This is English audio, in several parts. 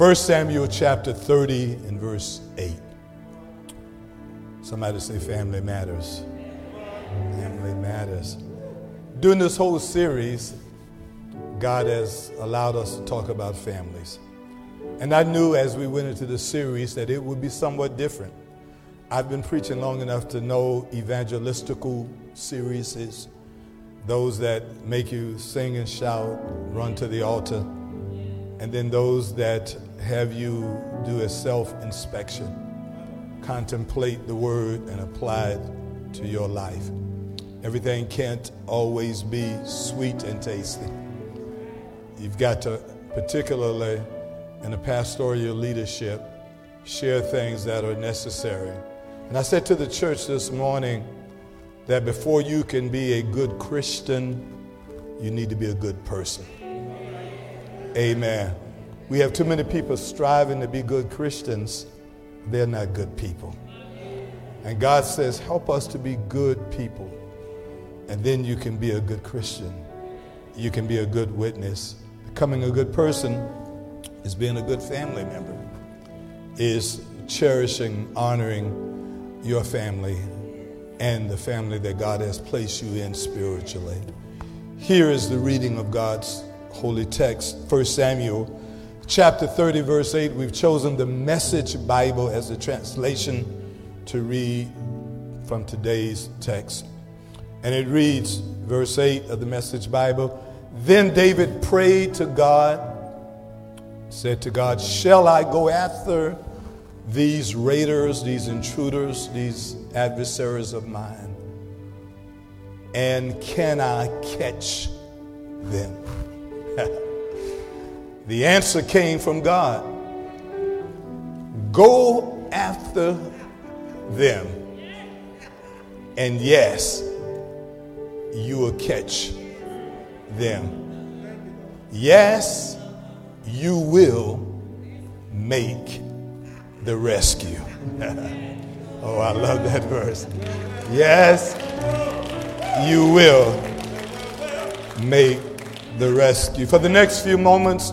1 Samuel chapter 30 and verse 8. Somebody say, Family matters. Family matters. During this whole series, God has allowed us to talk about families. And I knew as we went into the series that it would be somewhat different. I've been preaching long enough to know evangelistical series, those that make you sing and shout, run to the altar, and then those that have you do a self inspection, contemplate the word, and apply it to your life. Everything can't always be sweet and tasty. You've got to, particularly in the pastoral leadership, share things that are necessary. And I said to the church this morning that before you can be a good Christian, you need to be a good person. Amen. We have too many people striving to be good Christians. They're not good people. And God says, help us to be good people. And then you can be a good Christian. You can be a good witness. Becoming a good person is being a good family member, is cherishing, honoring your family and the family that God has placed you in spiritually. Here is the reading of God's holy text, 1 Samuel chapter 30, verse 8, we've chosen the Message Bible as the translation to read from today's text. And it reads, verse 8 of the Message Bible Then David prayed to God, said to God, Shall I go after these raiders, these intruders, these adversaries of mine? And can I catch them? The answer came from God Go after them. And yes, you will catch them. Yes, you will make the rescue. oh, I love that verse. Yes, you will make the rescue. For the next few moments,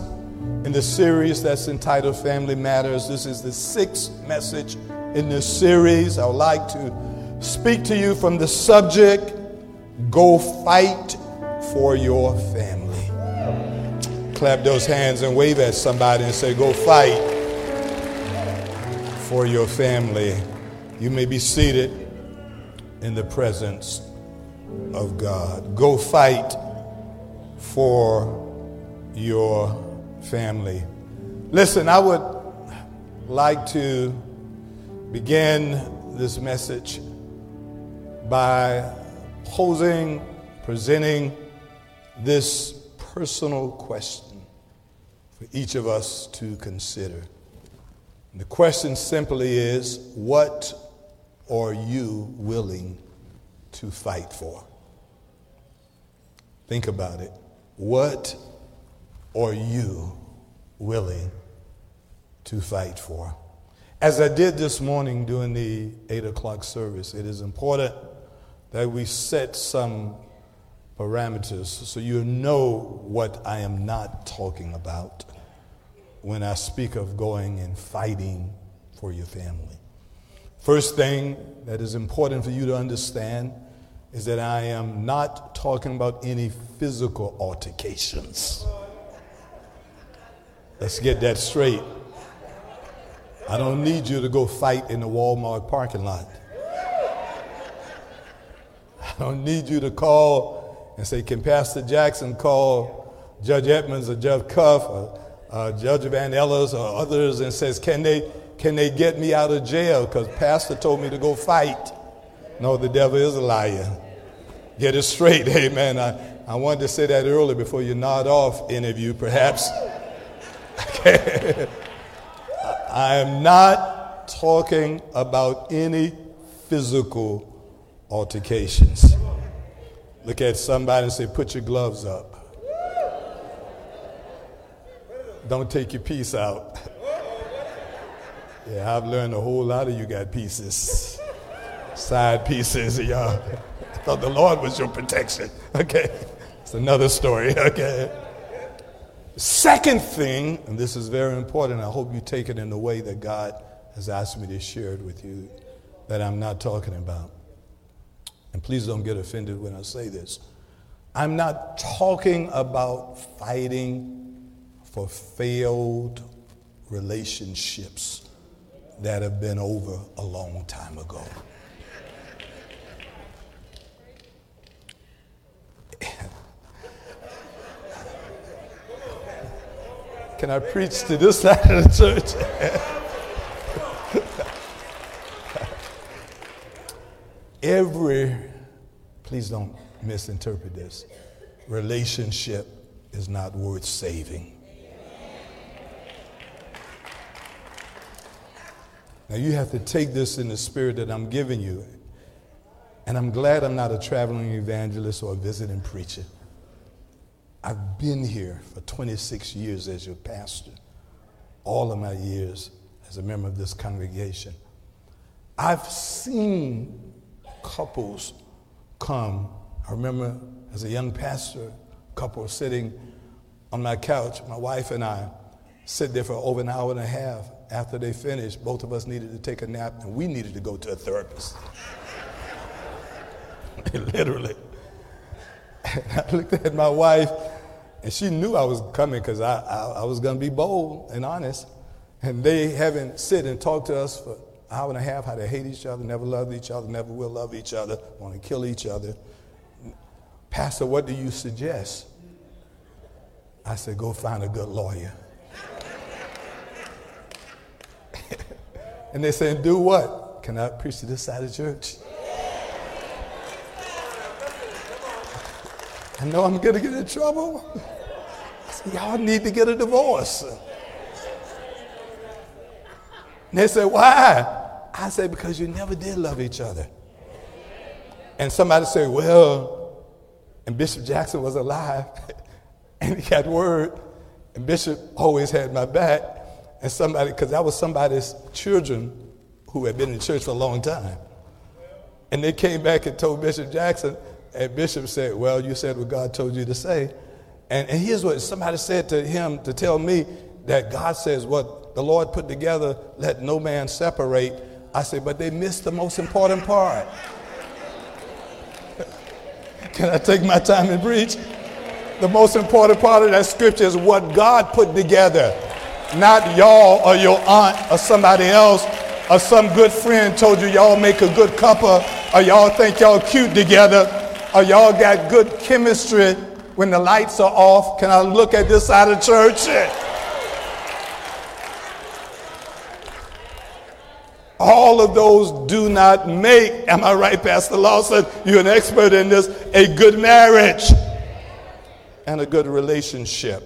in the series that's entitled Family Matters. This is the sixth message in this series. I would like to speak to you from the subject Go Fight for Your Family. Clap those hands and wave at somebody and say, Go fight for your family. You may be seated in the presence of God. Go fight for your family. Listen, I would like to begin this message by posing, presenting this personal question for each of us to consider. The question simply is what are you willing to fight for? Think about it. What are you willing to fight for? As I did this morning during the 8 o'clock service, it is important that we set some parameters so you know what I am not talking about when I speak of going and fighting for your family. First thing that is important for you to understand is that I am not talking about any physical altercations. Let's get that straight. I don't need you to go fight in the Walmart parking lot. I don't need you to call and say, Can Pastor Jackson call Judge Edmonds or Judge Cuff or uh, Judge Van Ellis or others and says, Can they, can they get me out of jail? Because Pastor told me to go fight. No, the devil is a liar. Get it straight, amen. I, I wanted to say that earlier before you nod off, any of you, perhaps. I am not talking about any physical altercations. Look at somebody and say, Put your gloves up. Don't take your piece out. Yeah, I've learned a whole lot of you got pieces, side pieces, y'all. Thought the Lord was your protection. Okay, it's another story. Okay. Second thing, and this is very important, I hope you take it in the way that God has asked me to share it with you, that I'm not talking about. And please don't get offended when I say this. I'm not talking about fighting for failed relationships that have been over a long time ago. Can I preach to this side of the church? Every, please don't misinterpret this, relationship is not worth saving. Now you have to take this in the spirit that I'm giving you. And I'm glad I'm not a traveling evangelist or a visiting preacher. I've been here for 26 years as your pastor, all of my years as a member of this congregation. I've seen couples come. I remember as a young pastor, a couple sitting on my couch, my wife and I sit there for over an hour and a half. After they finished, both of us needed to take a nap and we needed to go to a therapist. Literally. And I looked at my wife, and she knew I was coming because I, I, I, was going to be bold and honest. And they haven't sit and talked to us for an hour and a half how they hate each other, never loved each other, never will love each other, want to kill each other. Pastor, what do you suggest? I said, go find a good lawyer. and they said, do what? Can I preach to this side of church? I know I'm going to get in trouble. I Said, Y'all need to get a divorce. And they said, Why? I said, Because you never did love each other. And somebody said, Well, and Bishop Jackson was alive, and he had word, and Bishop always had my back. And somebody, because that was somebody's children who had been in church for a long time. And they came back and told Bishop Jackson, and Bishop said, Well, you said what God told you to say. And, and here's what somebody said to him to tell me that God says, What the Lord put together, let no man separate. I said, But they missed the most important part. Can I take my time and preach? The most important part of that scripture is what God put together, not y'all or your aunt or somebody else or some good friend told you y'all make a good couple or y'all think y'all cute together or y'all got good chemistry when the lights are off. Can I look at this side of church? All of those do not make, am I right, Pastor Lawson? You're an expert in this, a good marriage and a good relationship.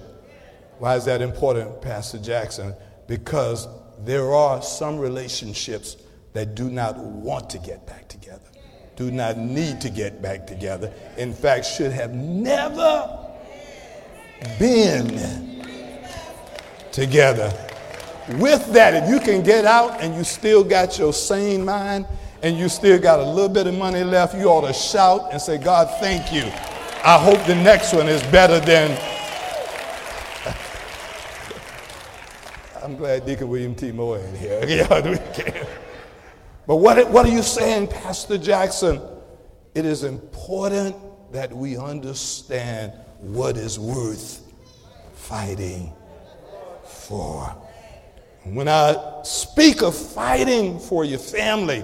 Why is that important, Pastor Jackson? Because there are some relationships that do not want to get back together do not need to get back together. In fact, should have never been together. With that, if you can get out and you still got your sane mind and you still got a little bit of money left, you ought to shout and say, God, thank you. I hope the next one is better than. I'm glad Deacon William T. Moore in here. Yeah, but what, what are you saying, Pastor Jackson? It is important that we understand what is worth fighting for. When I speak of fighting for your family,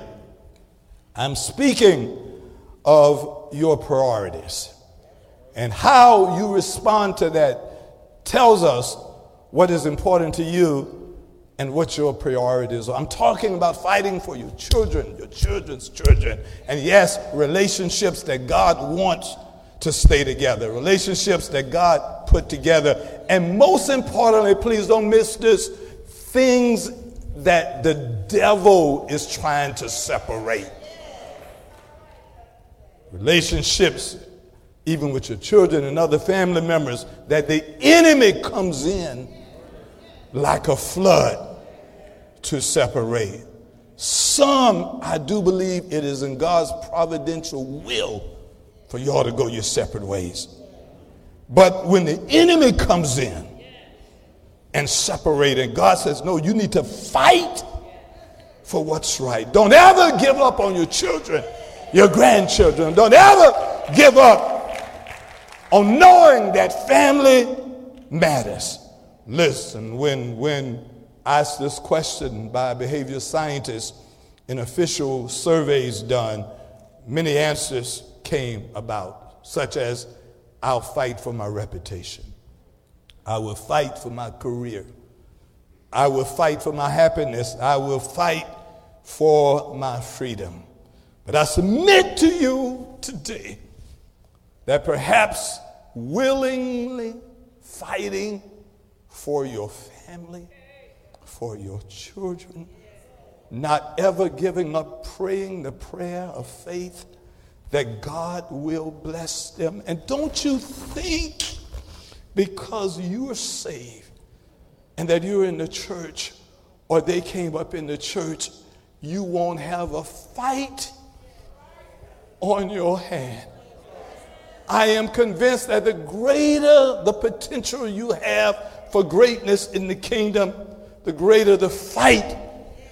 I'm speaking of your priorities. And how you respond to that tells us what is important to you and what your priorities are. I'm talking about fighting for your children, your children's children, and yes, relationships that God wants to stay together, relationships that God put together. And most importantly, please don't miss this things that the devil is trying to separate. Relationships, even with your children and other family members, that the enemy comes in like a flood to separate. Some, I do believe it is in God's providential will for y'all to go your separate ways. But when the enemy comes in, and separating. God says, no, you need to fight for what's right. Don't ever give up on your children, your grandchildren. Don't ever give up on knowing that family matters. Listen, when, when asked this question by behavior scientists in official surveys done, many answers came about, such as, I'll fight for my reputation. I will fight for my career. I will fight for my happiness. I will fight for my freedom. But I submit to you today that perhaps willingly fighting for your family, for your children, not ever giving up praying the prayer of faith that God will bless them. And don't you think because you are saved and that you're in the church or they came up in the church, you won't have a fight on your hand. I am convinced that the greater the potential you have for greatness in the kingdom, the greater the fight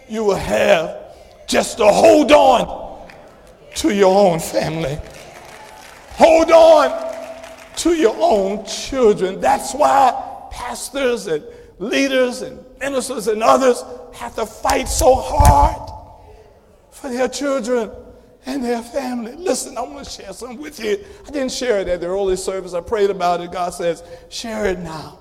you will have just to hold on to your own family. Hold on to your own children. That's why pastors and leaders and ministers and others have to fight so hard for their children and their family. Listen, I want to share something with you. I didn't share it at the early service. I prayed about it. God says, share it now.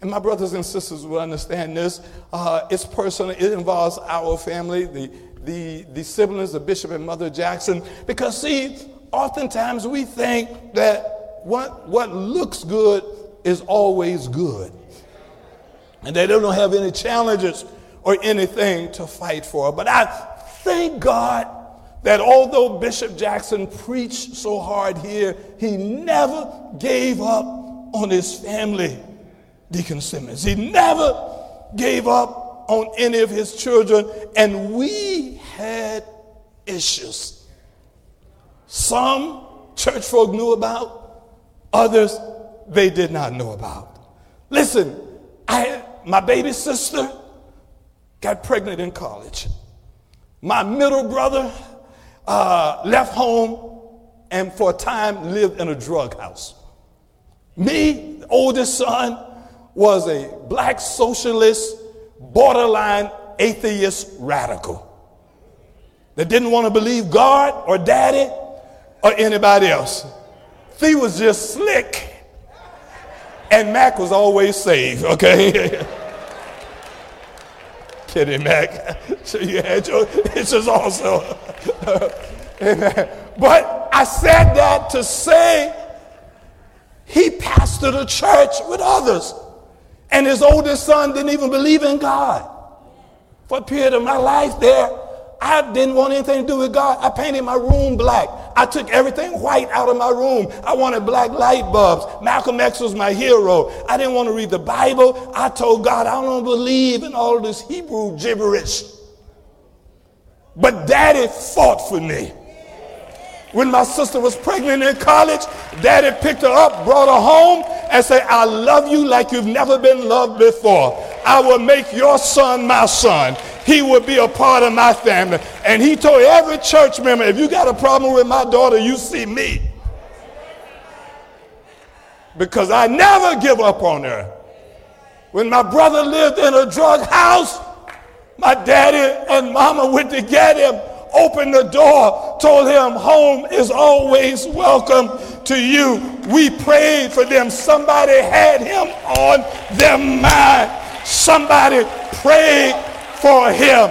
And my brothers and sisters will understand this. Uh, it's personal. It involves our family, the, the, the siblings of Bishop and Mother Jackson. Because, see, oftentimes we think that what, what looks good is always good. And they don't have any challenges or anything to fight for. But I thank God that although Bishop Jackson preached so hard here, he never gave up on his family. Deacon Simmons. He never gave up on any of his children, and we had issues. Some church folk knew about, others they did not know about. Listen, I my baby sister got pregnant in college. My middle brother uh, left home and for a time lived in a drug house. Me, oldest son, was a black socialist, borderline atheist radical that didn't want to believe God or daddy or anybody else. He was just slick. And Mac was always saved, okay? Kidding, Mac. So you had your issues also. Uh, but I said that to say he pastored a church with others. And his oldest son didn't even believe in God. For a period of my life there, I didn't want anything to do with God. I painted my room black. I took everything white out of my room. I wanted black light bulbs. Malcolm X was my hero. I didn't want to read the Bible. I told God, I don't believe in all this Hebrew gibberish. But daddy fought for me. When my sister was pregnant in college, daddy picked her up, brought her home, and said, I love you like you've never been loved before. I will make your son my son. He will be a part of my family. And he told every church member, if you got a problem with my daughter, you see me. Because I never give up on her. When my brother lived in a drug house, my daddy and mama went to get him opened the door, told him, Home is always welcome to you. We prayed for them. Somebody had him on their mind. Somebody prayed for him.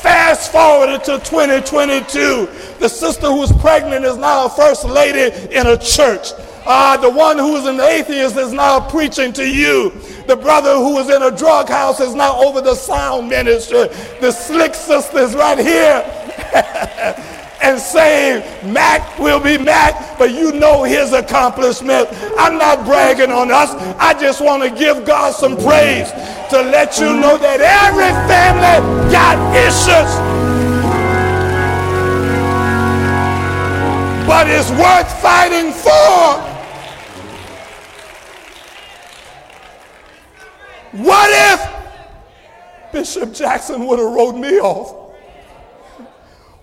Fast forward to 2022. The sister who's pregnant is now a first lady in a church. Uh, the one who is an atheist is now preaching to you. The brother who was in a drug house is now over the sound ministry. The slick sister is right here and saying Mac will be Mac, but you know his accomplishment. I'm not bragging on us. I just want to give God some praise to let you know that every family got issues. But it's worth fighting for. What if Bishop Jackson would have wrote me off?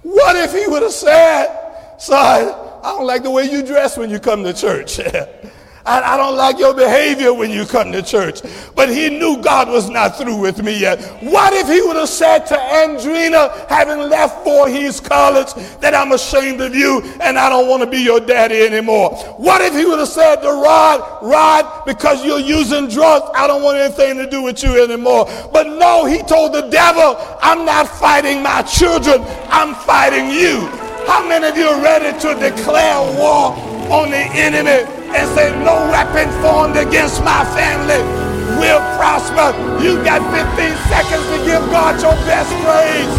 What if he would have said, son, I don't like the way you dress when you come to church. I, I don't like your behavior when you come to church. But he knew God was not through with me yet. What if he would have said to Andrina, having left Voorhees College, that I'm ashamed of you and I don't want to be your daddy anymore? What if he would have said to Rod, Rod, because you're using drugs, I don't want anything to do with you anymore. But no, he told the devil, I'm not fighting my children, I'm fighting you. How many of you are ready to declare war on the enemy and say, No weapon formed against my family will prosper. You got 15 seconds to give God your best praise.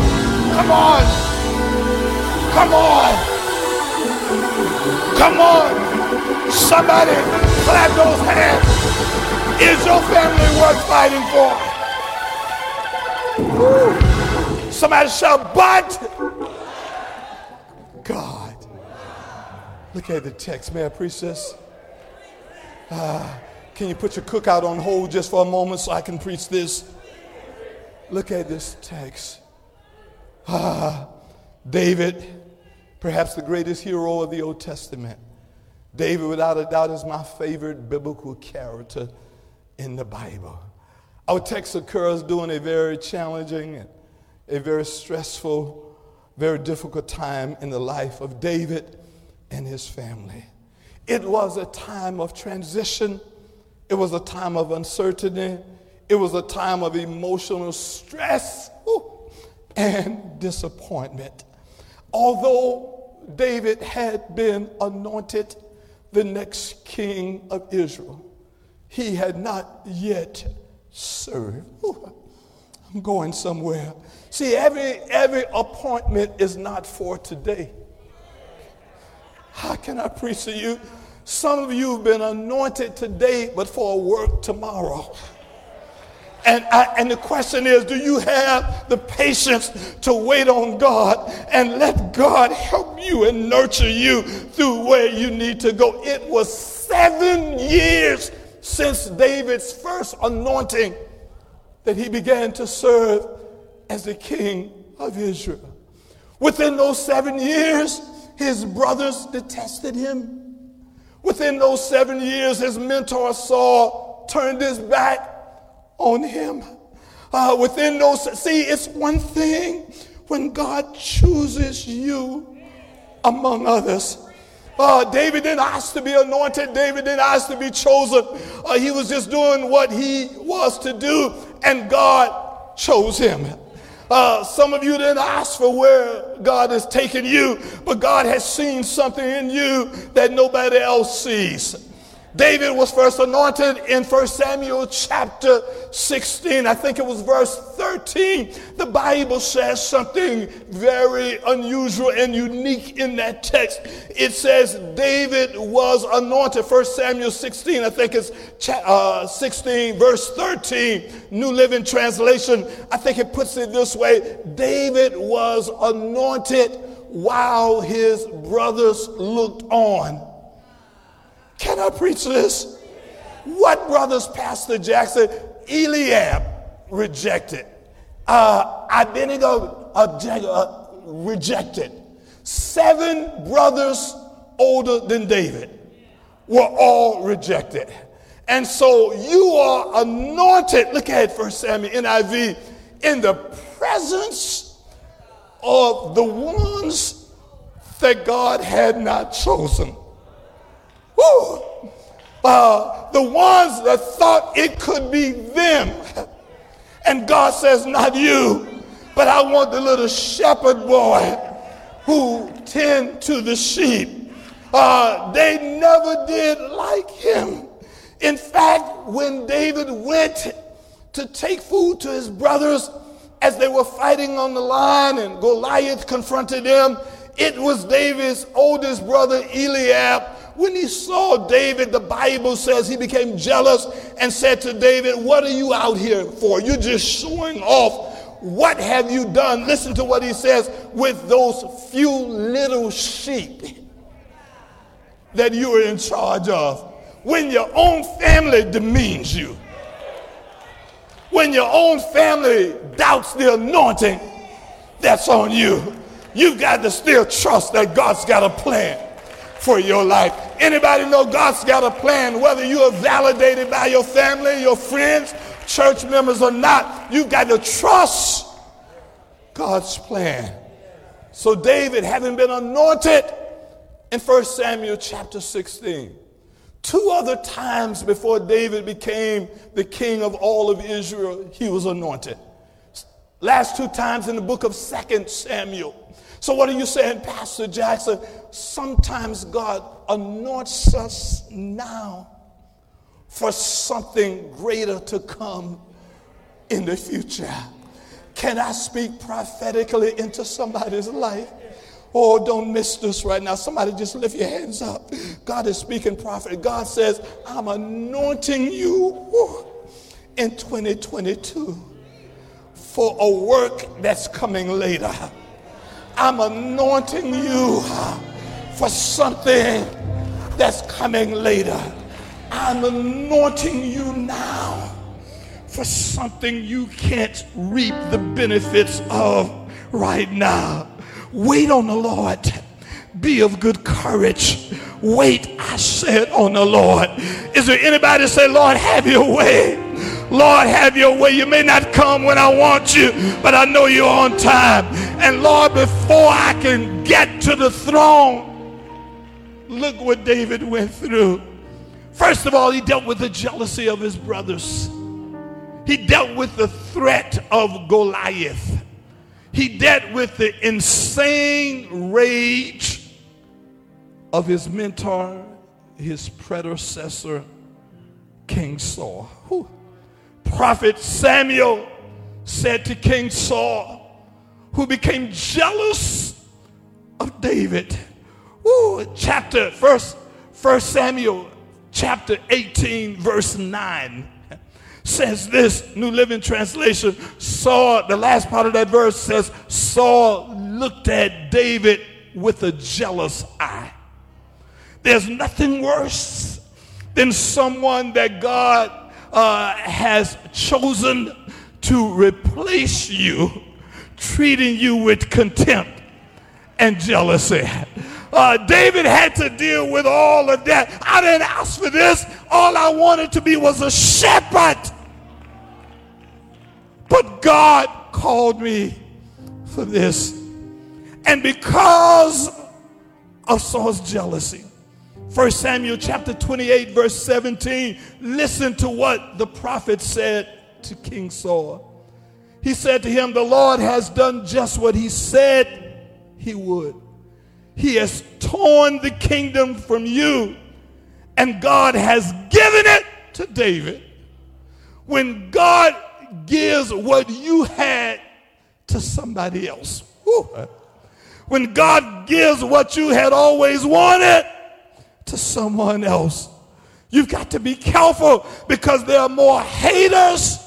Come on. Come on. Come on. Somebody clap those hands. Is your family worth fighting for? Woo. Somebody shout, but Look at the text. May I preach this? Uh, can you put your cookout on hold just for a moment so I can preach this? Look at this text. Ah, David, perhaps the greatest hero of the Old Testament. David, without a doubt, is my favorite biblical character in the Bible. Our text occurs during a very challenging and a very stressful, very difficult time in the life of David and his family. It was a time of transition. It was a time of uncertainty. It was a time of emotional stress and disappointment. Although David had been anointed the next king of Israel, he had not yet served. I'm going somewhere. See, every, every appointment is not for today. How can I preach to you? Some of you have been anointed today, but for a work tomorrow. And, I, and the question is do you have the patience to wait on God and let God help you and nurture you through where you need to go? It was seven years since David's first anointing that he began to serve as the king of Israel. Within those seven years, his brothers detested him. Within those seven years, his mentor Saul turned his back on him. Uh, within those, see, it's one thing when God chooses you among others. Uh, David didn't ask to be anointed. David didn't ask to be chosen. Uh, he was just doing what he was to do, and God chose him. Uh, some of you didn't ask for where God has taken you, but God has seen something in you that nobody else sees. David was first anointed in 1 Samuel chapter 16. I think it was verse 13. The Bible says something very unusual and unique in that text. It says David was anointed. 1 Samuel 16, I think it's uh, 16, verse 13, New Living Translation. I think it puts it this way David was anointed while his brothers looked on. Can I preach this? What brothers, Pastor Jackson? Eliab rejected. Uh, Abednego object, uh, rejected. Seven brothers older than David were all rejected. And so you are anointed, look at it, 1 Samuel NIV, in the presence of the ones that God had not chosen. Woo! Uh, the ones that thought it could be them. And God says, Not you, but I want the little shepherd boy who tend to the sheep. Uh, they never did like him. In fact, when David went to take food to his brothers as they were fighting on the line and Goliath confronted them, it was David's oldest brother Eliab when he saw David, the Bible says he became jealous and said to David, What are you out here for? You're just showing off. What have you done? Listen to what he says with those few little sheep that you are in charge of. When your own family demeans you, When your own family doubts the anointing that's on you, you've got to still trust that God's got a plan for your life. Anybody know God's got a plan, whether you are validated by your family, your friends, church members or not, you've got to trust God's plan. So David, having been anointed in 1 Samuel chapter 16, two other times before David became the king of all of Israel, he was anointed. Last two times in the book of 2 Samuel. So, what are you saying, Pastor Jackson? Sometimes God anoints us now for something greater to come in the future. Can I speak prophetically into somebody's life? Oh, don't miss this right now. Somebody just lift your hands up. God is speaking prophet. God says, I'm anointing you in 2022 for a work that's coming later. I'm anointing you for something that's coming later. I'm anointing you now for something you can't reap the benefits of right now. Wait on the Lord. Be of good courage. Wait, I said, on the Lord. Is there anybody say, Lord, have your way? Lord, have your way. You may not come when I want you, but I know you're on time. And Lord, before I can get to the throne, look what David went through. First of all, he dealt with the jealousy of his brothers. He dealt with the threat of Goliath. He dealt with the insane rage of his mentor, his predecessor, King Saul. Whew. Prophet Samuel said to King Saul, who became jealous of David. Ooh, chapter first, First Samuel chapter 18, verse 9 says this New Living Translation. Saul, the last part of that verse says, Saul looked at David with a jealous eye. There's nothing worse than someone that God uh, has chosen to replace you, treating you with contempt and jealousy. Uh, David had to deal with all of that. I didn't ask for this. All I wanted to be was a shepherd. But God called me for this. And because of Saul's jealousy, 1 Samuel chapter 28, verse 17, listen to what the prophet said to King Saul. He said to him, The Lord has done just what he said he would. He has torn the kingdom from you, and God has given it to David. When God gives what you had to somebody else, whew, when God gives what you had always wanted to someone else, you've got to be careful because there are more haters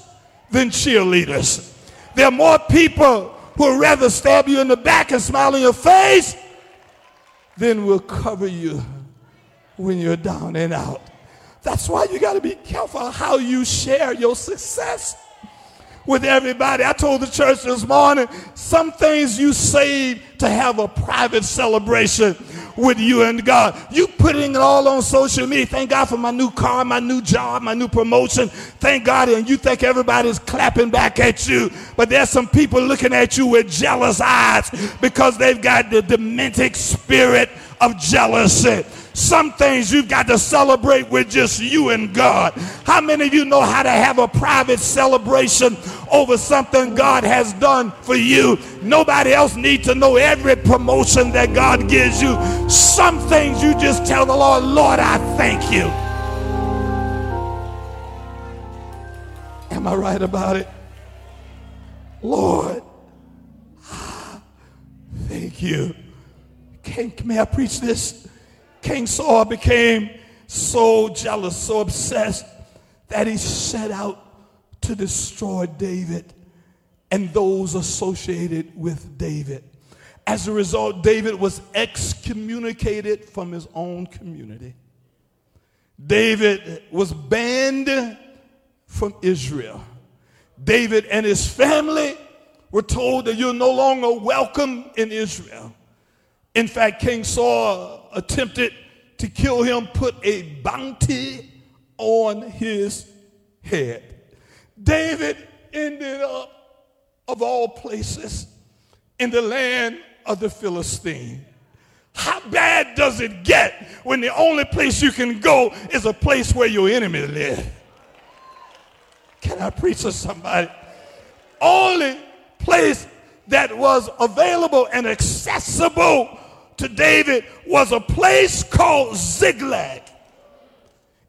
than cheerleaders. There are more people who would rather stab you in the back and smile in your face than will cover you when you're down and out. That's why you got to be careful how you share your success with everybody. I told the church this morning some things you save to have a private celebration with you and God. You putting it all on social media. Thank God for my new car, my new job, my new promotion. Thank God. And you think everybody's clapping back at you. But there's some people looking at you with jealous eyes because they've got the dementic spirit of jealousy. Some things you've got to celebrate with just you and God. How many of you know how to have a private celebration over something God has done for you? Nobody else needs to know every promotion that God gives you. Some things you just tell the Lord, Lord, I thank you. Am I right about it? Lord, thank you. King, may I preach this? King Saul became so jealous, so obsessed that he set out to destroy David and those associated with David. As a result, David was excommunicated from his own community. David was banned from Israel. David and his family were told that you're no longer welcome in Israel. In fact, King Saul attempted to kill him, put a bounty on his head. David ended up, of all places, in the land of the Philistine. How bad does it get when the only place you can go is a place where your enemy live? Can I preach to somebody? Only place that was available and accessible to David was a place called Ziklag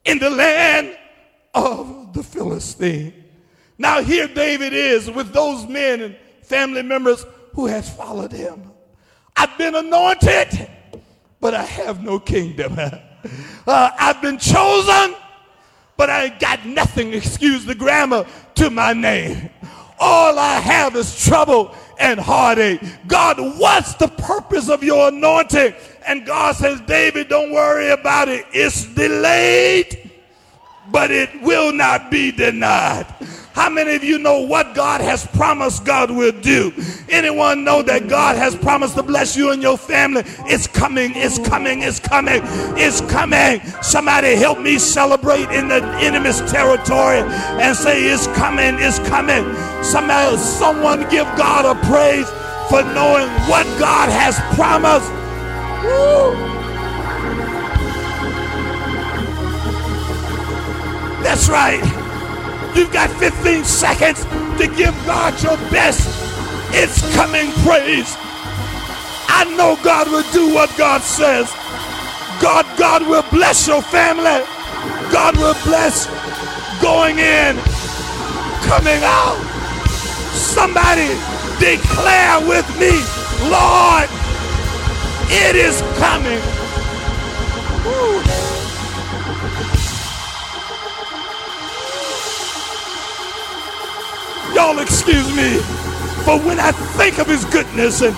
in the land of the Philistine. Now here David is with those men and family members who has followed him. I've been anointed, but I have no kingdom. Uh, I've been chosen, but I got nothing, excuse the grammar, to my name. All I have is trouble and heartache. God, what's the purpose of your anointing? And God says, David, don't worry about it. It's delayed, but it will not be denied. How many of you know what God has promised God will do? Anyone know that God has promised to bless you and your family? It's coming, it's coming, it's coming, it's coming. Somebody help me celebrate in the enemy's territory and say, It's coming, it's coming. Somebody, someone give God a praise for knowing what God has promised. Woo. That's right. You've got 15 seconds to give God your best. It's coming praise. I know God will do what God says. God, God will bless your family. God will bless going in, coming out. Somebody declare with me, Lord, it is coming. Woo. Y'all excuse me. But when I think of his goodness and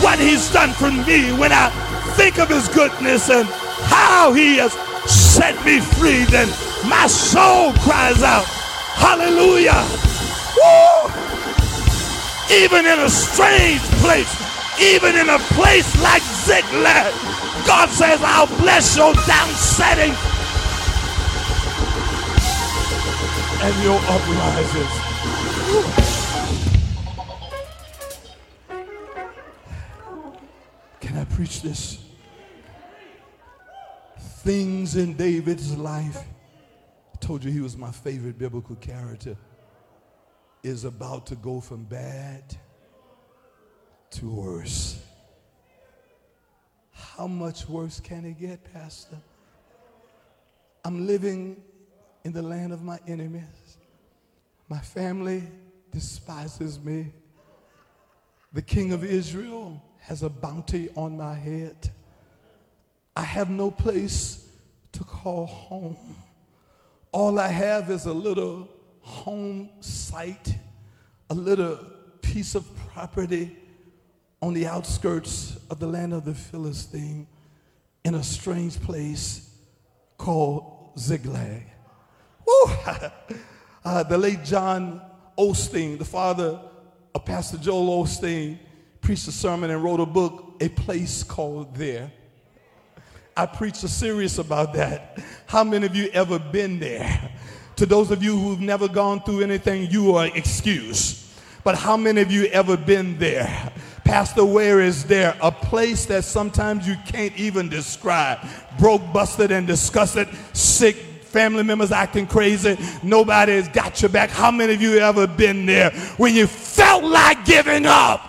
what he's done for me, when I think of his goodness and how he has set me free, then my soul cries out, Hallelujah. Woo! Even in a strange place, even in a place like Ziklag, God says, I'll bless your downsetting and your uprises. Can I preach this? Things in David's life, I told you he was my favorite biblical character, is about to go from bad to worse. How much worse can it get, Pastor? I'm living in the land of my enemies. My family despises me. The king of Israel has a bounty on my head. I have no place to call home. All I have is a little home site, a little piece of property on the outskirts of the land of the Philistine in a strange place called Ziklag. uh, the late John Osteen, the father of Pastor Joel Osteen, preached a sermon and wrote a book, A Place Called There. I preached a series about that. How many of you ever been there? To those of you who've never gone through anything, you are excused. But how many of you ever been there? Pastor, where is there? A place that sometimes you can't even describe. Broke, busted, and disgusted, sick, family members acting crazy. Nobody has got your back. How many of you ever been there when you felt like giving up?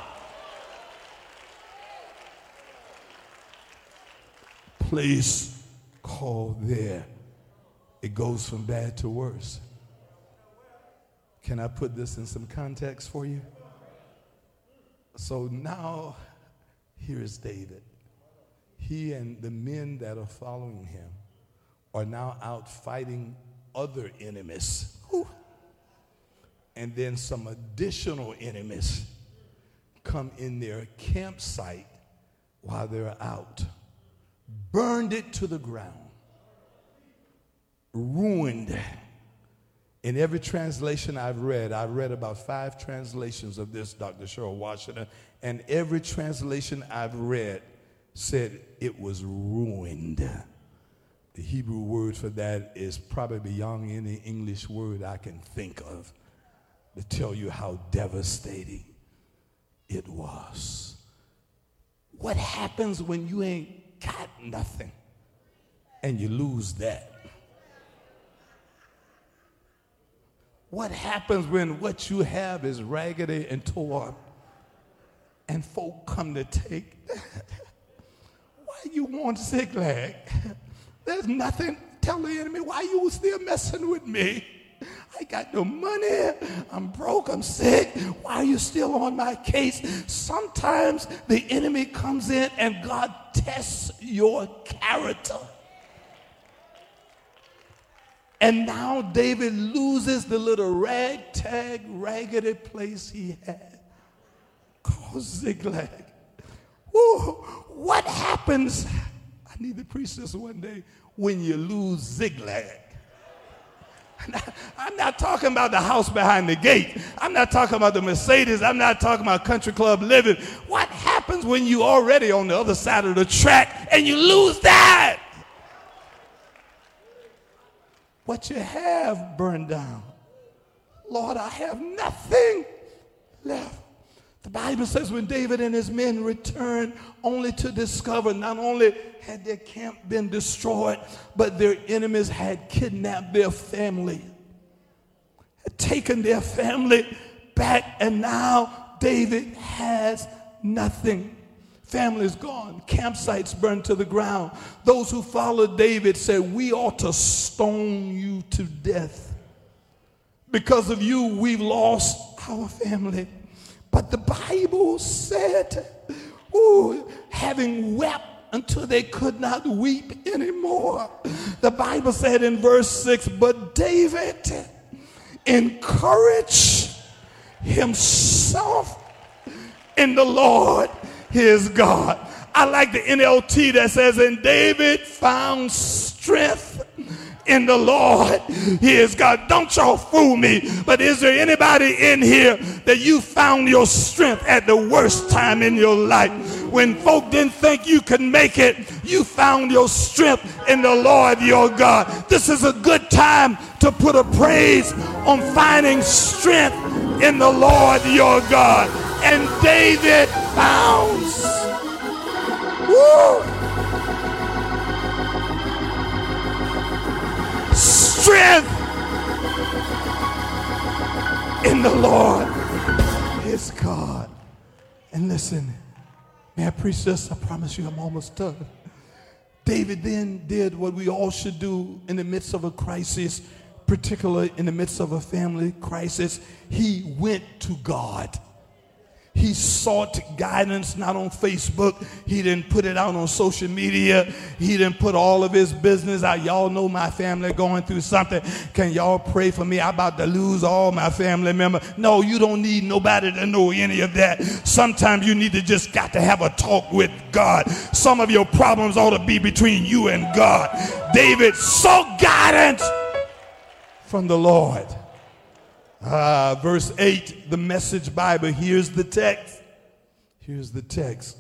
Place called there. It goes from bad to worse. Can I put this in some context for you? So now, here is David. He and the men that are following him are now out fighting other enemies. And then some additional enemies come in their campsite while they're out, burned it to the ground, ruined In every translation I've read, I've read about five translations of this, Dr. Cheryl Washington, and every translation I've read said it was ruined. The Hebrew word for that is probably beyond any English word I can think of to tell you how devastating it was. What happens when you ain't got nothing and you lose that? What happens when what you have is raggedy and torn and folk come to take that? Why you want Ziklag? There's nothing. Tell the enemy why you still messing with me. I got no money. I'm broke. I'm sick. Why are you still on my case? Sometimes the enemy comes in and God tests your character. And now David loses the little ragtag, raggedy place he had called Ziklag. Ooh, what happens? I need to preach this one day when you lose Ziklag. I'm not talking about the house behind the gate. I'm not talking about the Mercedes. I'm not talking about country club living. What happens when you already on the other side of the track and you lose that? what you have burned down. Lord, I have nothing left. The Bible says when David and his men returned, only to discover not only had their camp been destroyed, but their enemies had kidnapped their family, had taken their family back, and now David has nothing. Families gone, campsites burned to the ground. Those who followed David said, We ought to stone you to death. Because of you, we've lost our family. But the Bible said, Ooh, having wept until they could not weep anymore. The Bible said in verse 6 But David encouraged himself in the Lord his God. I like the NLT that says, And David found strength in the Lord He is God. Don't y'all fool me. But is there anybody in here that you found your strength at the worst time in your life? When folk didn't think you could make it, you found your strength in the Lord your God. This is a good time to put a praise on finding strength in the Lord your God. And David found Woo! Strength in the Lord is God. And listen, may I preach this? I promise you I'm almost done. David then did what we all should do in the midst of a crisis, particularly in the midst of a family crisis. He went to God. He sought guidance not on Facebook. He didn't put it out on social media. He didn't put all of his business out. Y'all know my family going through something. Can y'all pray for me? I'm about to lose all my family members. No, you don't need nobody to know any of that. Sometimes you need to just got to have a talk with God. Some of your problems ought to be between you and God. David sought guidance from the Lord. Uh, verse 8, the message Bible. Here's the text. Here's the text.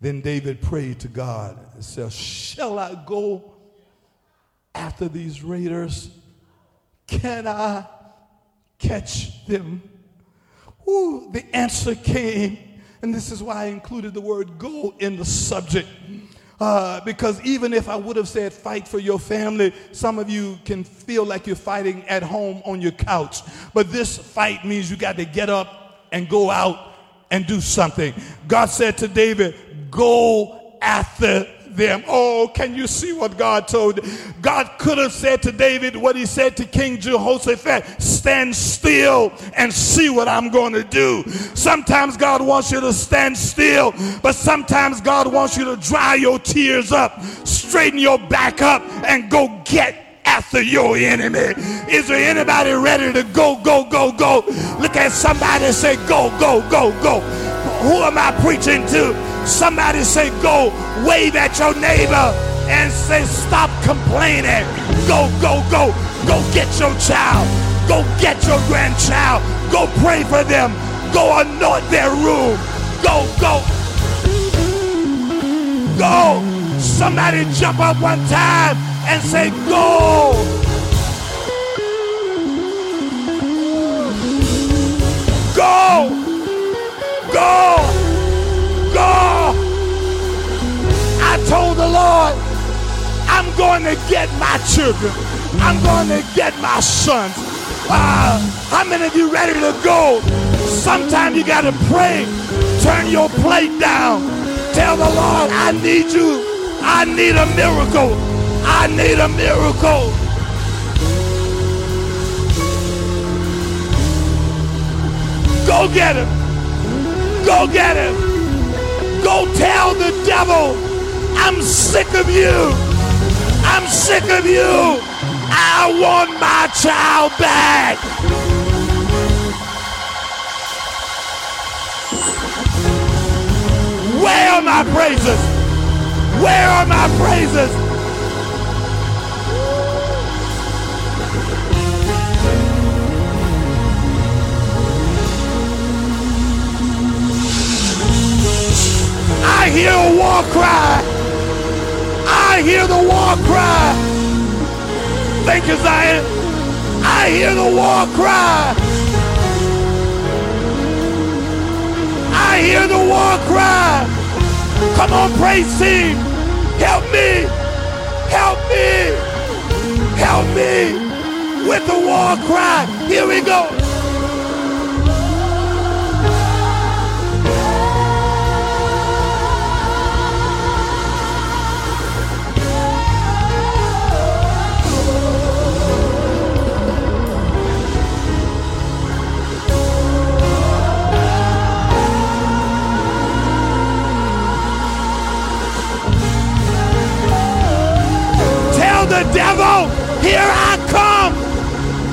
Then David prayed to God and said, Shall I go after these raiders? Can I catch them? Ooh, the answer came. And this is why I included the word go in the subject. Uh, because even if I would have said fight for your family, some of you can feel like you're fighting at home on your couch. But this fight means you got to get up and go out and do something. God said to David, Go after them. Oh, can you see what God told? God could have said to David what he said to King Jehoshaphat stand still and see what I'm going to do. Sometimes God wants you to stand still, but sometimes God wants you to dry your tears up, straighten your back up, and go get after your enemy. Is there anybody ready to go, go, go, go? Look at somebody say, go, go, go, go. Who am I preaching to? Somebody say, go wave at your neighbor and say, stop complaining. Go, go, go. Go get your child. Go get your grandchild. Go pray for them. Go anoint their room. Go, go. Go. Somebody jump up one time and say, Go. Go. Go. Go. I told the Lord, I'm going to get my children. I'm going to get my sons. Uh, how many of you ready to go? Sometimes you got to pray. Turn your plate down. Tell the Lord, I need you. I need a miracle. I need a miracle. Go get him. Go get him. Go tell the devil, I'm sick of you. I'm sick of you. I want my child back. Where are my praises? Where are my praises? I hear a war cry. I hear the war cry. Thank you, Zion. I hear the war cry. I hear the war cry. Come on, praise team. Help me. Help me. Help me with the war cry. Here we go. Tell the devil, here I come.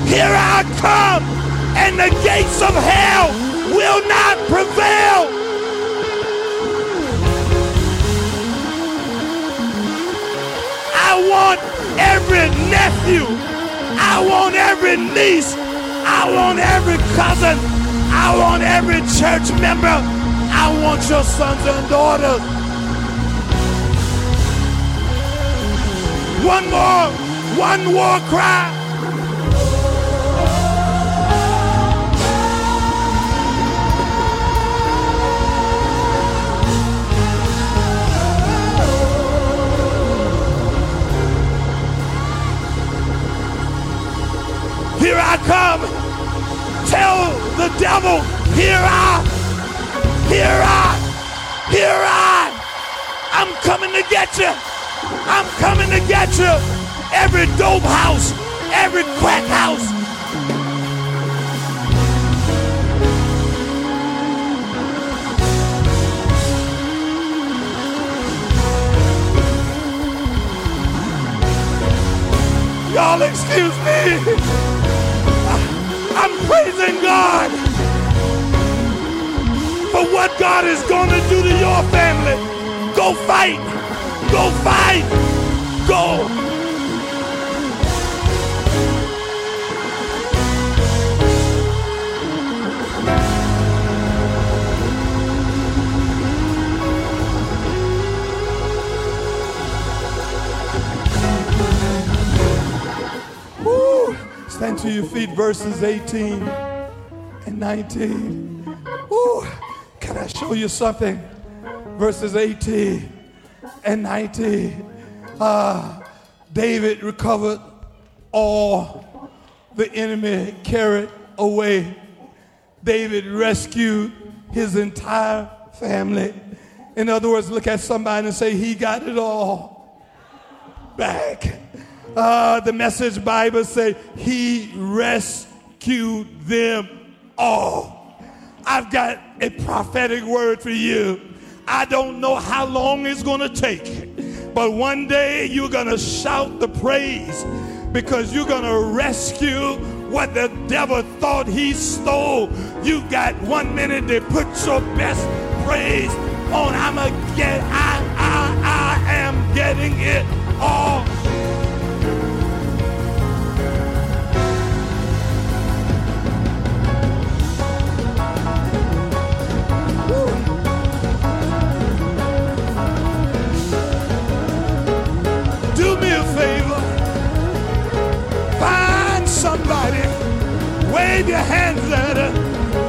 Here I come. And the gates of hell will not prevail. I want every nephew. I want every niece. I want every cousin. I want every church member. I want your sons and daughters. One more, one war cry. Here I come. Tell the devil, here I, here I, here I. I'm coming to get you. I'm coming to get you. Every dope house, every crack house. Y'all excuse me. I'm praising God for what God is going to do to your family. Go fight. Go fight. Go. Stand to your feet, verses 18 and 19. Woo. Can I show you something? Verses 18 and 19. Uh, David recovered all the enemy carried away. David rescued his entire family. In other words, look at somebody and say, He got it all back. Uh, the message Bible say he rescued them all. I've got a prophetic word for you. I don't know how long it's going to take, but one day you're going to shout the praise because you're going to rescue what the devil thought he stole. You got one minute to put your best praise on. I'm a get. I I I am getting it all. Wave your hands at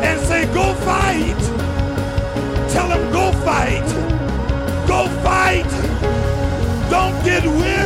and say, Go fight. Tell them, Go fight. Go fight. Don't get weary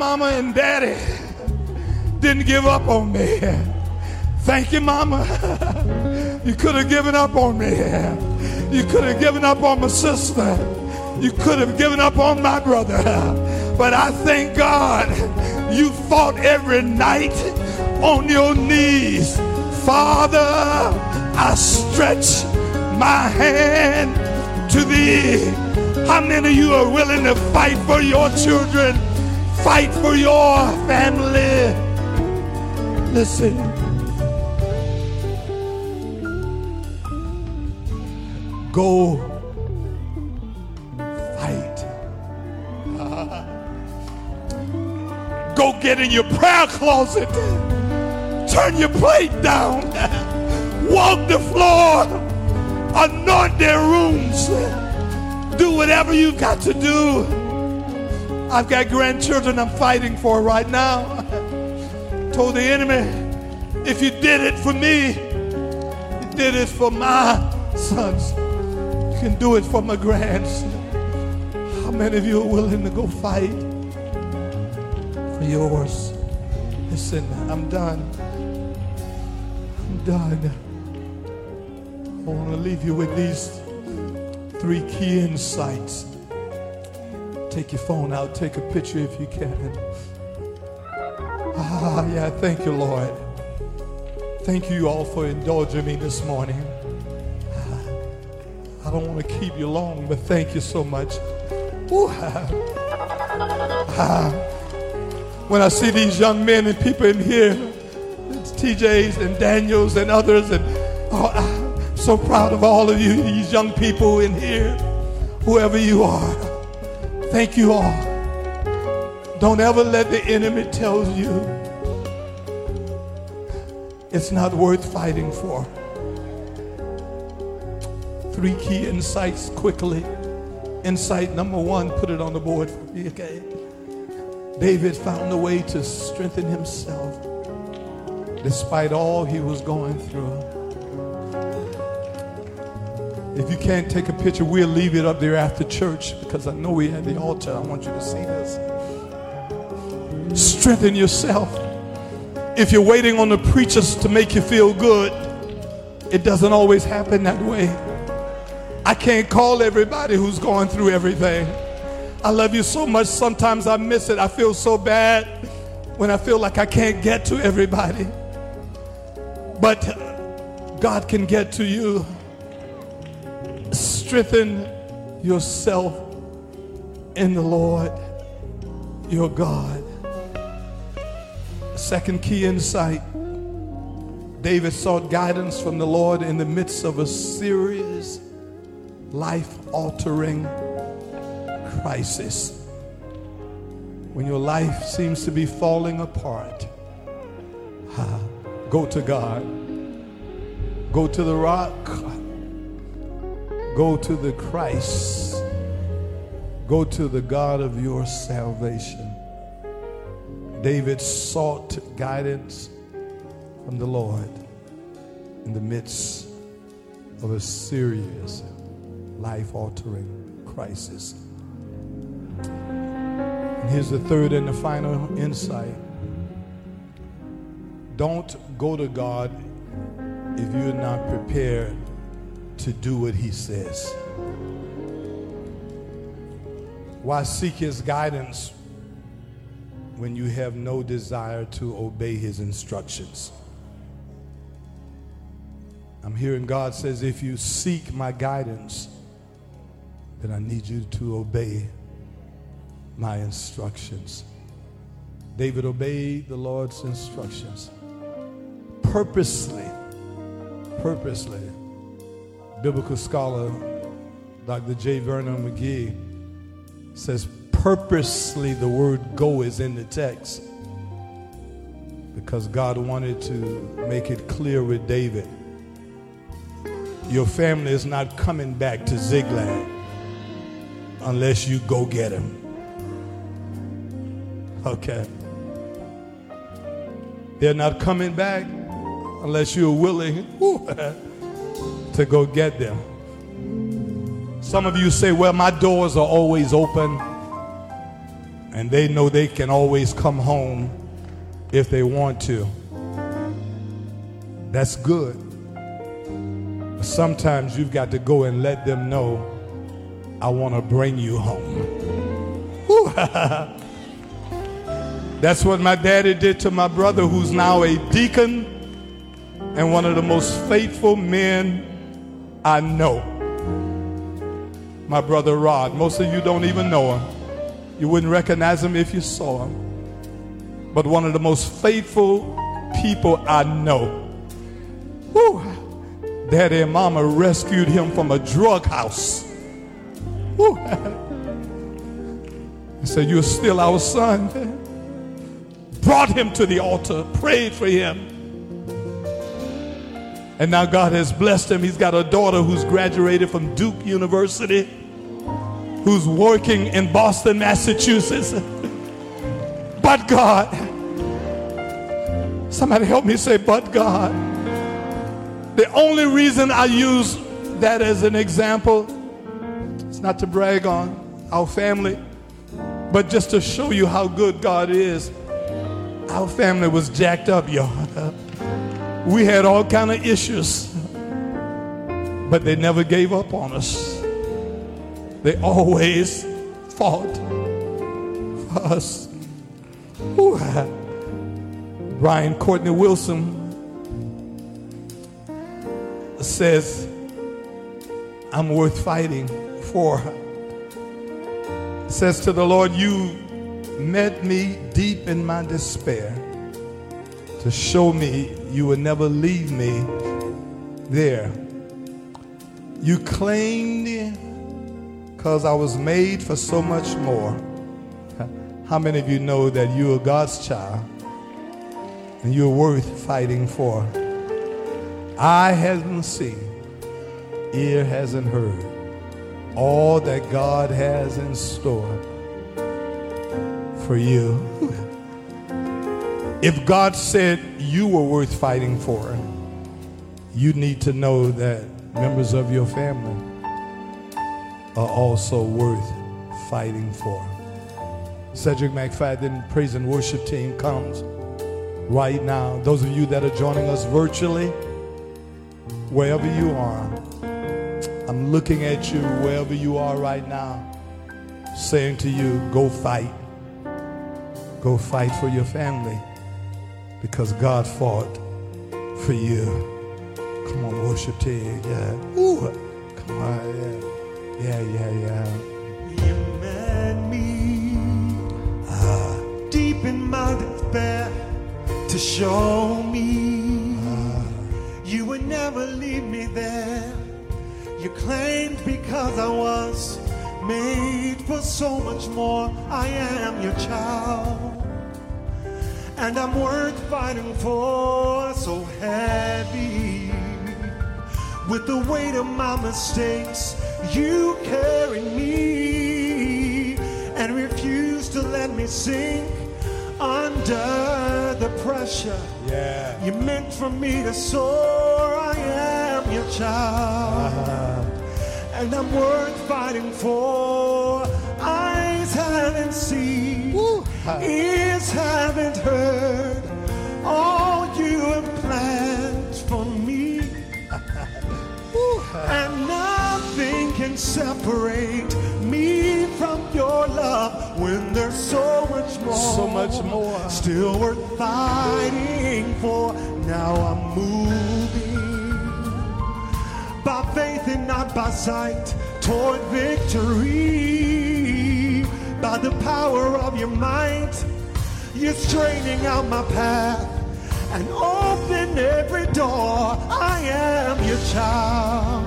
mama and daddy didn't give up on me. Thank you, mama. You could have given up on me. You could have given up on my sister. You could have given up on my brother. But I thank God you fought every night on your knees. Father, I stretch my hand to thee. How many of you are willing to fight for your children? Fight for your family. Listen. Go fight. Go get in your prayer closet. Turn your plate down. Walk the floor. Anoint their rooms. Do whatever you've got to do. I've got grandchildren I'm fighting for right now. Told the enemy, if you did it for me, you did it for my sons. You can do it for my grands. How many of you are willing to go fight for yours? Listen, I'm done. I'm done. I want to leave you with these three key insights. Take your phone out, take a picture if you can. Ah, yeah, thank you, Lord. Thank you all for indulging me this morning. I don't want to keep you long, but thank you so much. Ooh, ah. When I see these young men and people in here, it's TJs and Daniels and others, and oh, I'm so proud of all of you, these young people in here, whoever you are. Thank you all. Don't ever let the enemy tell you it's not worth fighting for. Three key insights quickly. Insight number one, put it on the board for me, okay? David found a way to strengthen himself despite all he was going through. If you can't take a picture, we'll leave it up there after church because I know we had the altar. I want you to see this. Strengthen yourself. If you're waiting on the preachers to make you feel good, it doesn't always happen that way. I can't call everybody who's going through everything. I love you so much. Sometimes I miss it. I feel so bad when I feel like I can't get to everybody. But God can get to you. Strengthen yourself in the Lord your God. Second key insight David sought guidance from the Lord in the midst of a serious, life altering crisis. When your life seems to be falling apart, go to God. Go to the rock. Go to the Christ. Go to the God of your salvation. David sought guidance from the Lord in the midst of a serious, life altering crisis. And here's the third and the final insight don't go to God if you're not prepared to do what He says. Why seek His guidance when you have no desire to obey His instructions? I'm hearing God says, if you seek my guidance, then I need you to obey my instructions. David obeyed the Lord's instructions purposely. Purposely. Biblical scholar Dr. J. Vernon McGee says purposely the word go is in the text because God wanted to make it clear with David your family is not coming back to Ziklag unless you go get him. Okay. They're not coming back unless you're willing to go get them. Some of you say, Well, my doors are always open, and they know they can always come home if they want to. That's good. But Sometimes you've got to go and let them know, I want to bring you home. That's what my daddy did to my brother, who's now a deacon and one of the most faithful men I know. My brother Rod. Most of you don't even know him. You wouldn't recognize him if you saw him. But one of the most faithful people I know. Whew. Daddy and mama rescued him from a drug house. He said, You're still our son. Brought him to the altar, prayed for him. And now God has blessed him. He's got a daughter who's graduated from Duke University, who's working in Boston, Massachusetts. But God, somebody help me say, But God. The only reason I use that as an example is not to brag on our family, but just to show you how good God is. Our family was jacked up, y'all. We had all kind of issues, but they never gave up on us. They always fought for us. Ooh. Brian Courtney Wilson says, I'm worth fighting for. Says to the Lord, You met me deep in my despair to show me you would never leave me there. You claimed because I was made for so much more. How many of you know that you are God's child and you're worth fighting for? Eye hasn't seen, ear hasn't heard all that God has in store for you. if God said you were worth fighting for, you need to know that members of your family are also worth fighting for. Cedric McFadden, praise and worship team comes right now. Those of you that are joining us virtually, wherever you are, I'm looking at you wherever you are right now, saying to you, go fight. Go fight for your family because God fought for you. Come on, worship team. Yeah. Ooh. Come on. Yeah. Yeah, yeah, yeah. You met me ah. deep in my despair to show me ah. you would never leave me there. You claimed because I was made for so much more. I am your child, and I'm worth fighting for. So heavy with the weight of my mistakes, you carry me and refuse to let me sink under the pressure. Yeah. You meant for me to soar. I am your child, uh-huh. and I'm worth fighting for. Ears haven't heard all you have planned for me. And nothing can separate me from your love when there's so much more. So much more. Still worth fighting for. Now I'm moving by faith and not by sight toward victory. By the power of your might, you're straightening out my path and open every door. I am your child,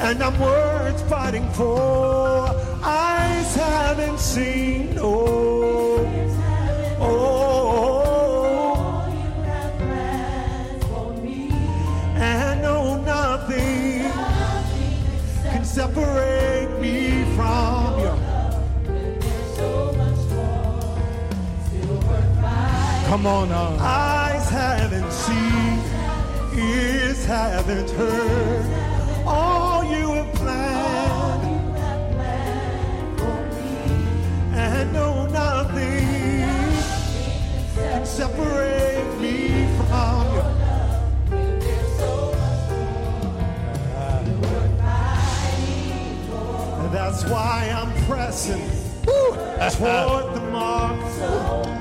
and I'm worth fighting for. Eyes haven't seen, oh, oh, and no nothing can separate Come on now. Eyes haven't seen, ears haven't heard all you have planned, for me, and no nothing can separate me from you. That's why I'm pressing toward the mark.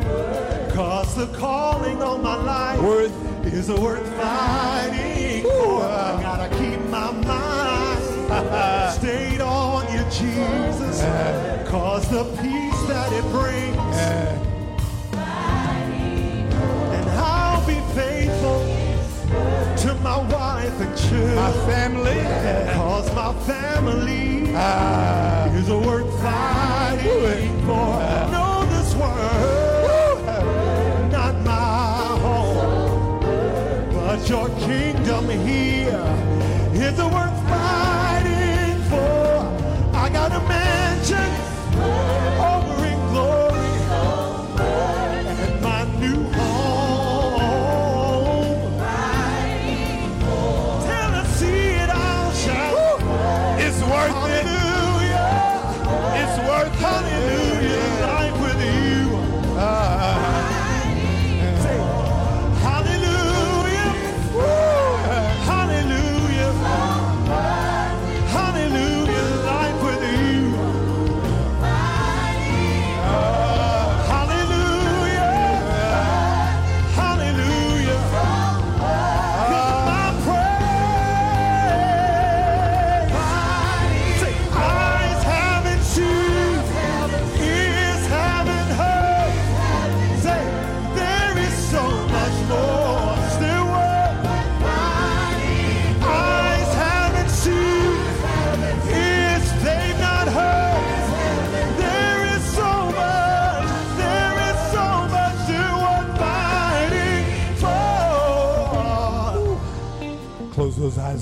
Cause the calling on my life Worth. is worth fighting for. I gotta keep my mind stayed on you, Jesus. Cause the peace that it brings. And I'll be faithful to my wife and My children. family. Cause my family Ah. is worth fighting for. Know your kingdom here. is worth fighting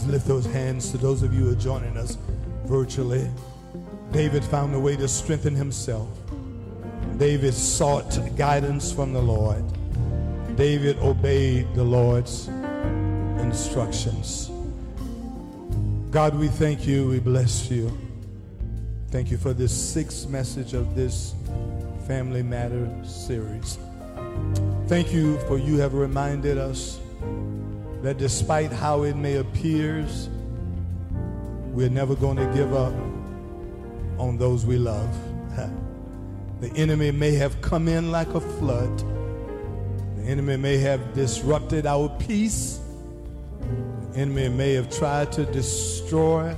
lift those hands to those of you who are joining us virtually. David found a way to strengthen himself. David sought guidance from the Lord. David obeyed the Lord's instructions. God, we thank you, we bless you. Thank you for this sixth message of this Family Matter series. Thank you for you have reminded us that despite how it may appears, we're never going to give up on those we love. The enemy may have come in like a flood. The enemy may have disrupted our peace. The enemy may have tried to destroy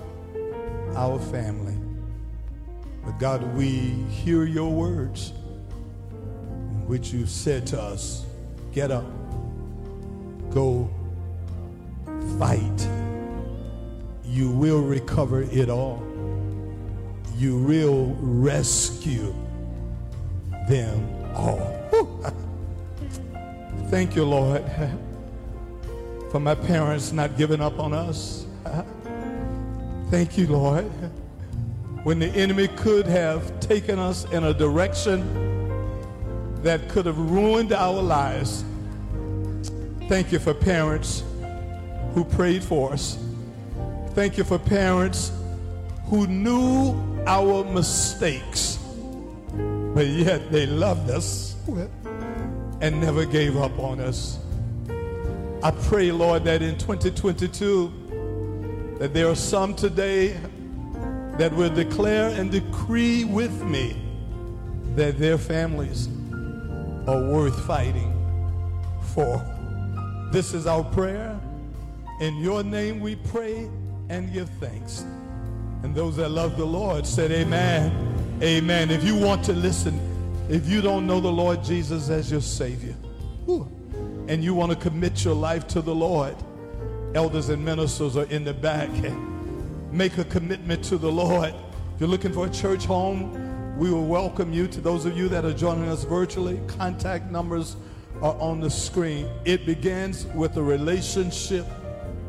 our family. But God, we hear your words, in which you said to us, Get up, go fight. You will recover it all. You will rescue them all. Thank you, Lord, for my parents not giving up on us. Thank you, Lord. When the enemy could have taken us in a direction that could have ruined our lives. Thank you for parents who prayed for us. Thank you for parents who knew our mistakes, but yet they loved us and never gave up on us. I pray, Lord, that in 2022, that there are some today that will declare and decree with me that their families are worth fighting for. This is our prayer. In your name we pray and give thanks. And those that love the Lord said, Amen. Amen. If you want to listen, if you don't know the Lord Jesus as your Savior, and you want to commit your life to the Lord, elders and ministers are in the back. Make a commitment to the Lord. If you're looking for a church home, we will welcome you. To those of you that are joining us virtually, contact numbers are on the screen. It begins with a relationship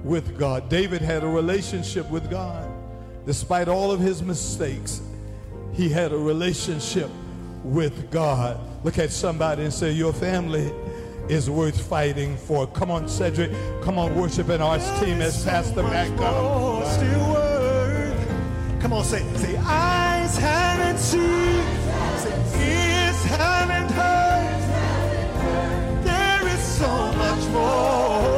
with God. David had a relationship with God. Despite all of his mistakes, he had a relationship with God. Look at somebody and say, Your family is worth fighting for. Come on, Cedric. Come on, worship and arts team as Pastor comes. Oh, still worth. Come on, say, say, eyes haven't seen, say, ears haven't heard. There is so much more.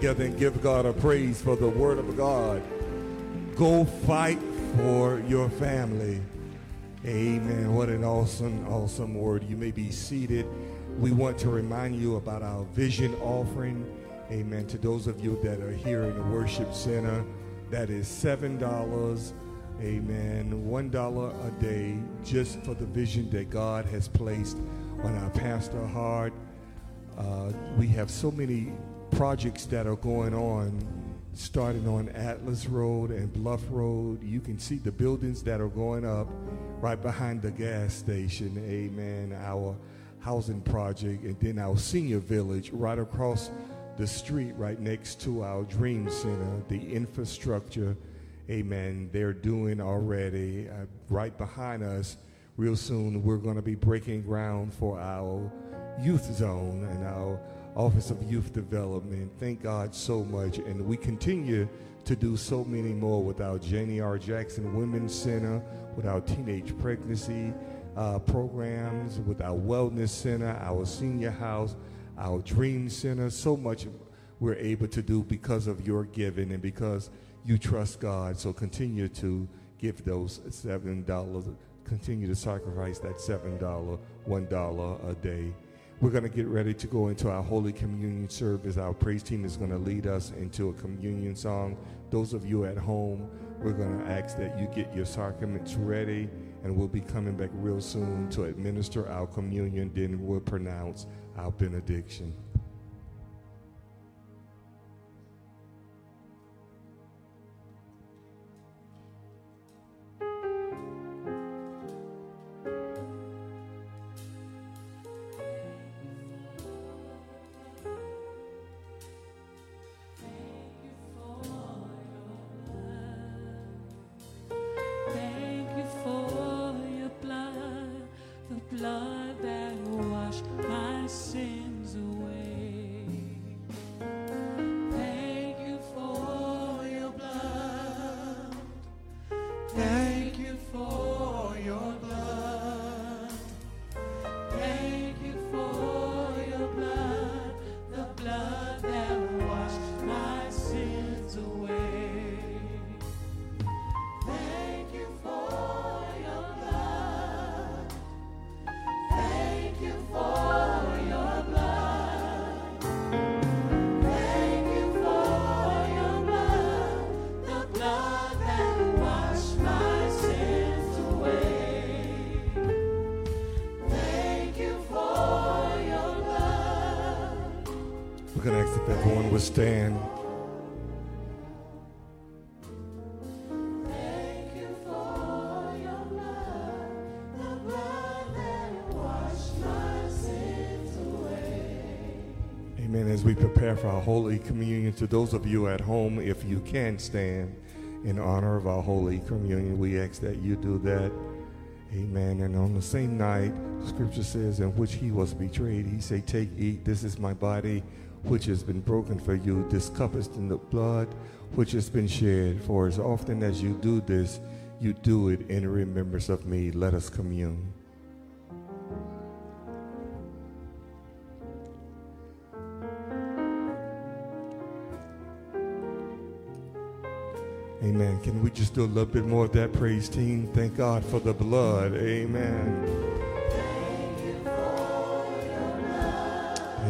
Together and give God a praise for the word of God. Go fight for your family. Amen. What an awesome, awesome word. You may be seated. We want to remind you about our vision offering. Amen. To those of you that are here in the worship center, that is $7. Amen. $1 a day just for the vision that God has placed on our pastor heart. Uh, we have so many projects that are going on, starting on Atlas Road and Bluff Road. You can see the buildings that are going up right behind the gas station. Amen. Our housing project, and then our senior village right across the street, right next to our Dream Center, the infrastructure. Amen. They're doing already. Uh, right behind us, real soon, we're going to be breaking ground for our youth zone and our Office of Youth Development. Thank God so much. And we continue to do so many more with our Janie R. Jackson Women's Center, with our teenage pregnancy uh, programs, with our Wellness Center, our senior house, our Dream Center. So much we're able to do because of your giving and because you trust God. So continue to give those $7. Continue to sacrifice that $7, $1 a day. We're going to get ready to go into our Holy Communion service. Our praise team is going to lead us into a communion song. Those of you at home, we're going to ask that you get your sacraments ready, and we'll be coming back real soon to administer our communion. Then we'll pronounce our benediction. Stand. Amen. As we prepare for our Holy Communion, to those of you at home, if you can stand in honor of our Holy Communion, we ask that you do that. Amen. And on the same night, Scripture says, in which he was betrayed, he said, Take, eat, this is my body, which has been broken for you. This in the blood, which has been shed. For as often as you do this, you do it in remembrance of me. Let us commune. Amen. Can we just do a little bit more of that, praise team? Thank God for the blood. Amen.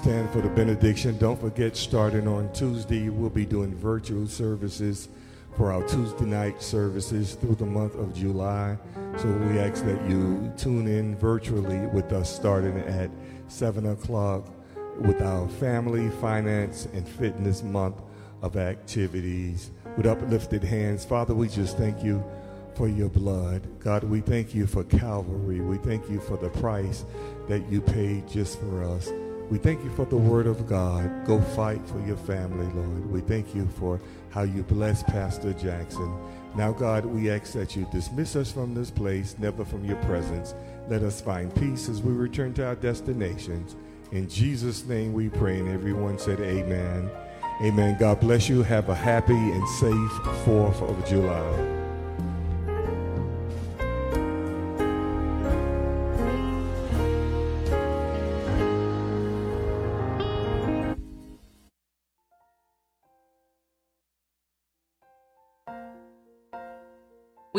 stand for the benediction, don't forget, starting on Tuesday, we'll be doing virtual services for our Tuesday night services through the month of July. So we ask that you tune in virtually with us starting at 7 o'clock with our family, finance, and fitness month of activities. With uplifted hands, Father, we just thank you for your blood. God, we thank you for Calvary. We thank you for the price that you paid just for us. We thank you for the word of God. Go fight for your family, Lord. We thank you for how you bless Pastor Jackson. Now, God, we ask that you dismiss us from this place, never from your presence. Let us find peace as we return to our destinations. In Jesus' name we pray, and everyone said, Amen. Amen. God bless you. Have a happy and safe 4th of July.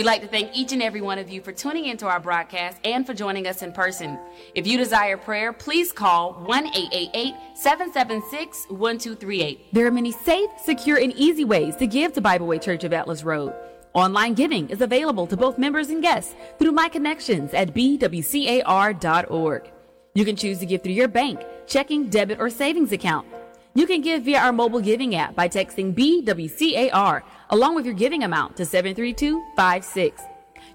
We'd like to thank each and every one of you for tuning into our broadcast and for joining us in person. If you desire prayer, please call 1 888 776 1238. There are many safe, secure, and easy ways to give to Bible Way Church of Atlas Road. Online giving is available to both members and guests through My Connections at bwcar.org. You can choose to give through your bank, checking, debit, or savings account. You can give via our mobile giving app by texting BWCAR along with your giving amount to 73256.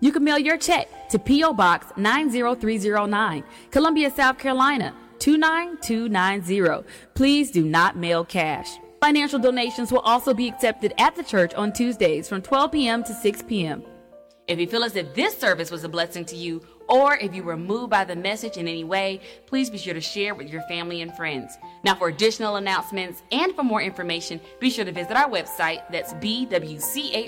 You can mail your check to P.O. Box 90309, Columbia, South Carolina 29290. Please do not mail cash. Financial donations will also be accepted at the church on Tuesdays from 12 p.m. to 6 p.m. If you feel as if this service was a blessing to you, or if you were moved by the message in any way, please be sure to share with your family and friends. Now, for additional announcements and for more information, be sure to visit our website that's bwcar.org.